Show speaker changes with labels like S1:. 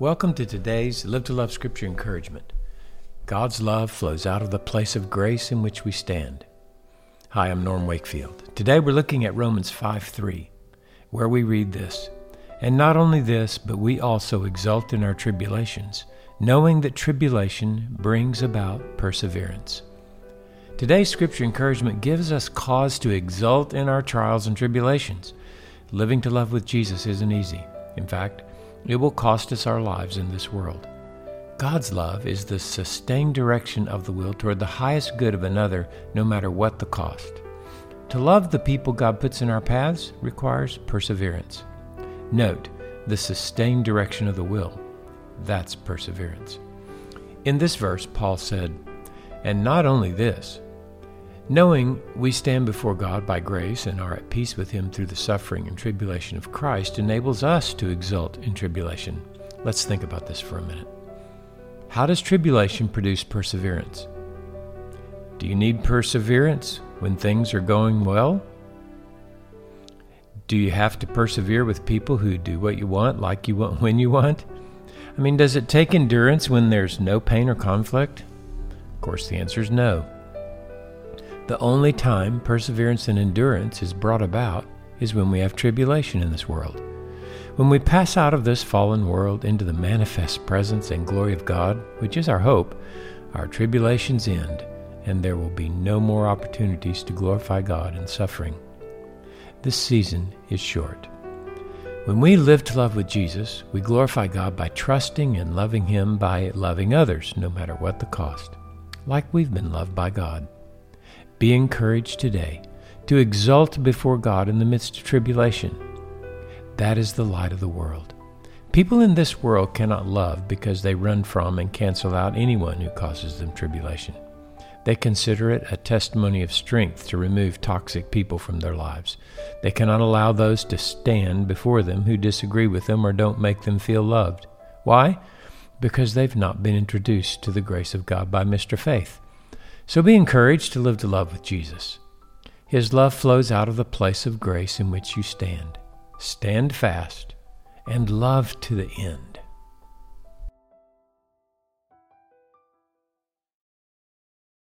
S1: Welcome to today's Live to Love Scripture encouragement. God's love flows out of the place of grace in which we stand. Hi, I'm Norm Wakefield. Today we're looking at Romans 5 3, where we read this And not only this, but we also exult in our tribulations, knowing that tribulation brings about perseverance. Today's scripture encouragement gives us cause to exult in our trials and tribulations. Living to love with Jesus isn't easy. In fact, it will cost us our lives in this world. God's love is the sustained direction of the will toward the highest good of another, no matter what the cost. To love the people God puts in our paths requires perseverance. Note the sustained direction of the will. That's perseverance. In this verse, Paul said, And not only this, Knowing we stand before God by grace and are at peace with Him through the suffering and tribulation of Christ enables us to exult in tribulation. Let's think about this for a minute. How does tribulation produce perseverance? Do you need perseverance when things are going well? Do you have to persevere with people who do what you want, like you want, when you want? I mean, does it take endurance when there's no pain or conflict? Of course, the answer is no. The only time perseverance and endurance is brought about is when we have tribulation in this world. When we pass out of this fallen world into the manifest presence and glory of God, which is our hope, our tribulations end, and there will be no more opportunities to glorify God in suffering. This season is short. When we live to love with Jesus, we glorify God by trusting and loving Him by loving others, no matter what the cost, like we've been loved by God. Be encouraged today to exult before God in the midst of tribulation. That is the light of the world. People in this world cannot love because they run from and cancel out anyone who causes them tribulation. They consider it a testimony of strength to remove toxic people from their lives. They cannot allow those to stand before them who disagree with them or don't make them feel loved. Why? Because they've not been introduced to the grace of God by Mr. Faith. So be encouraged to live to love with Jesus. His love flows out of the place of grace in which you stand. Stand fast and love to the end.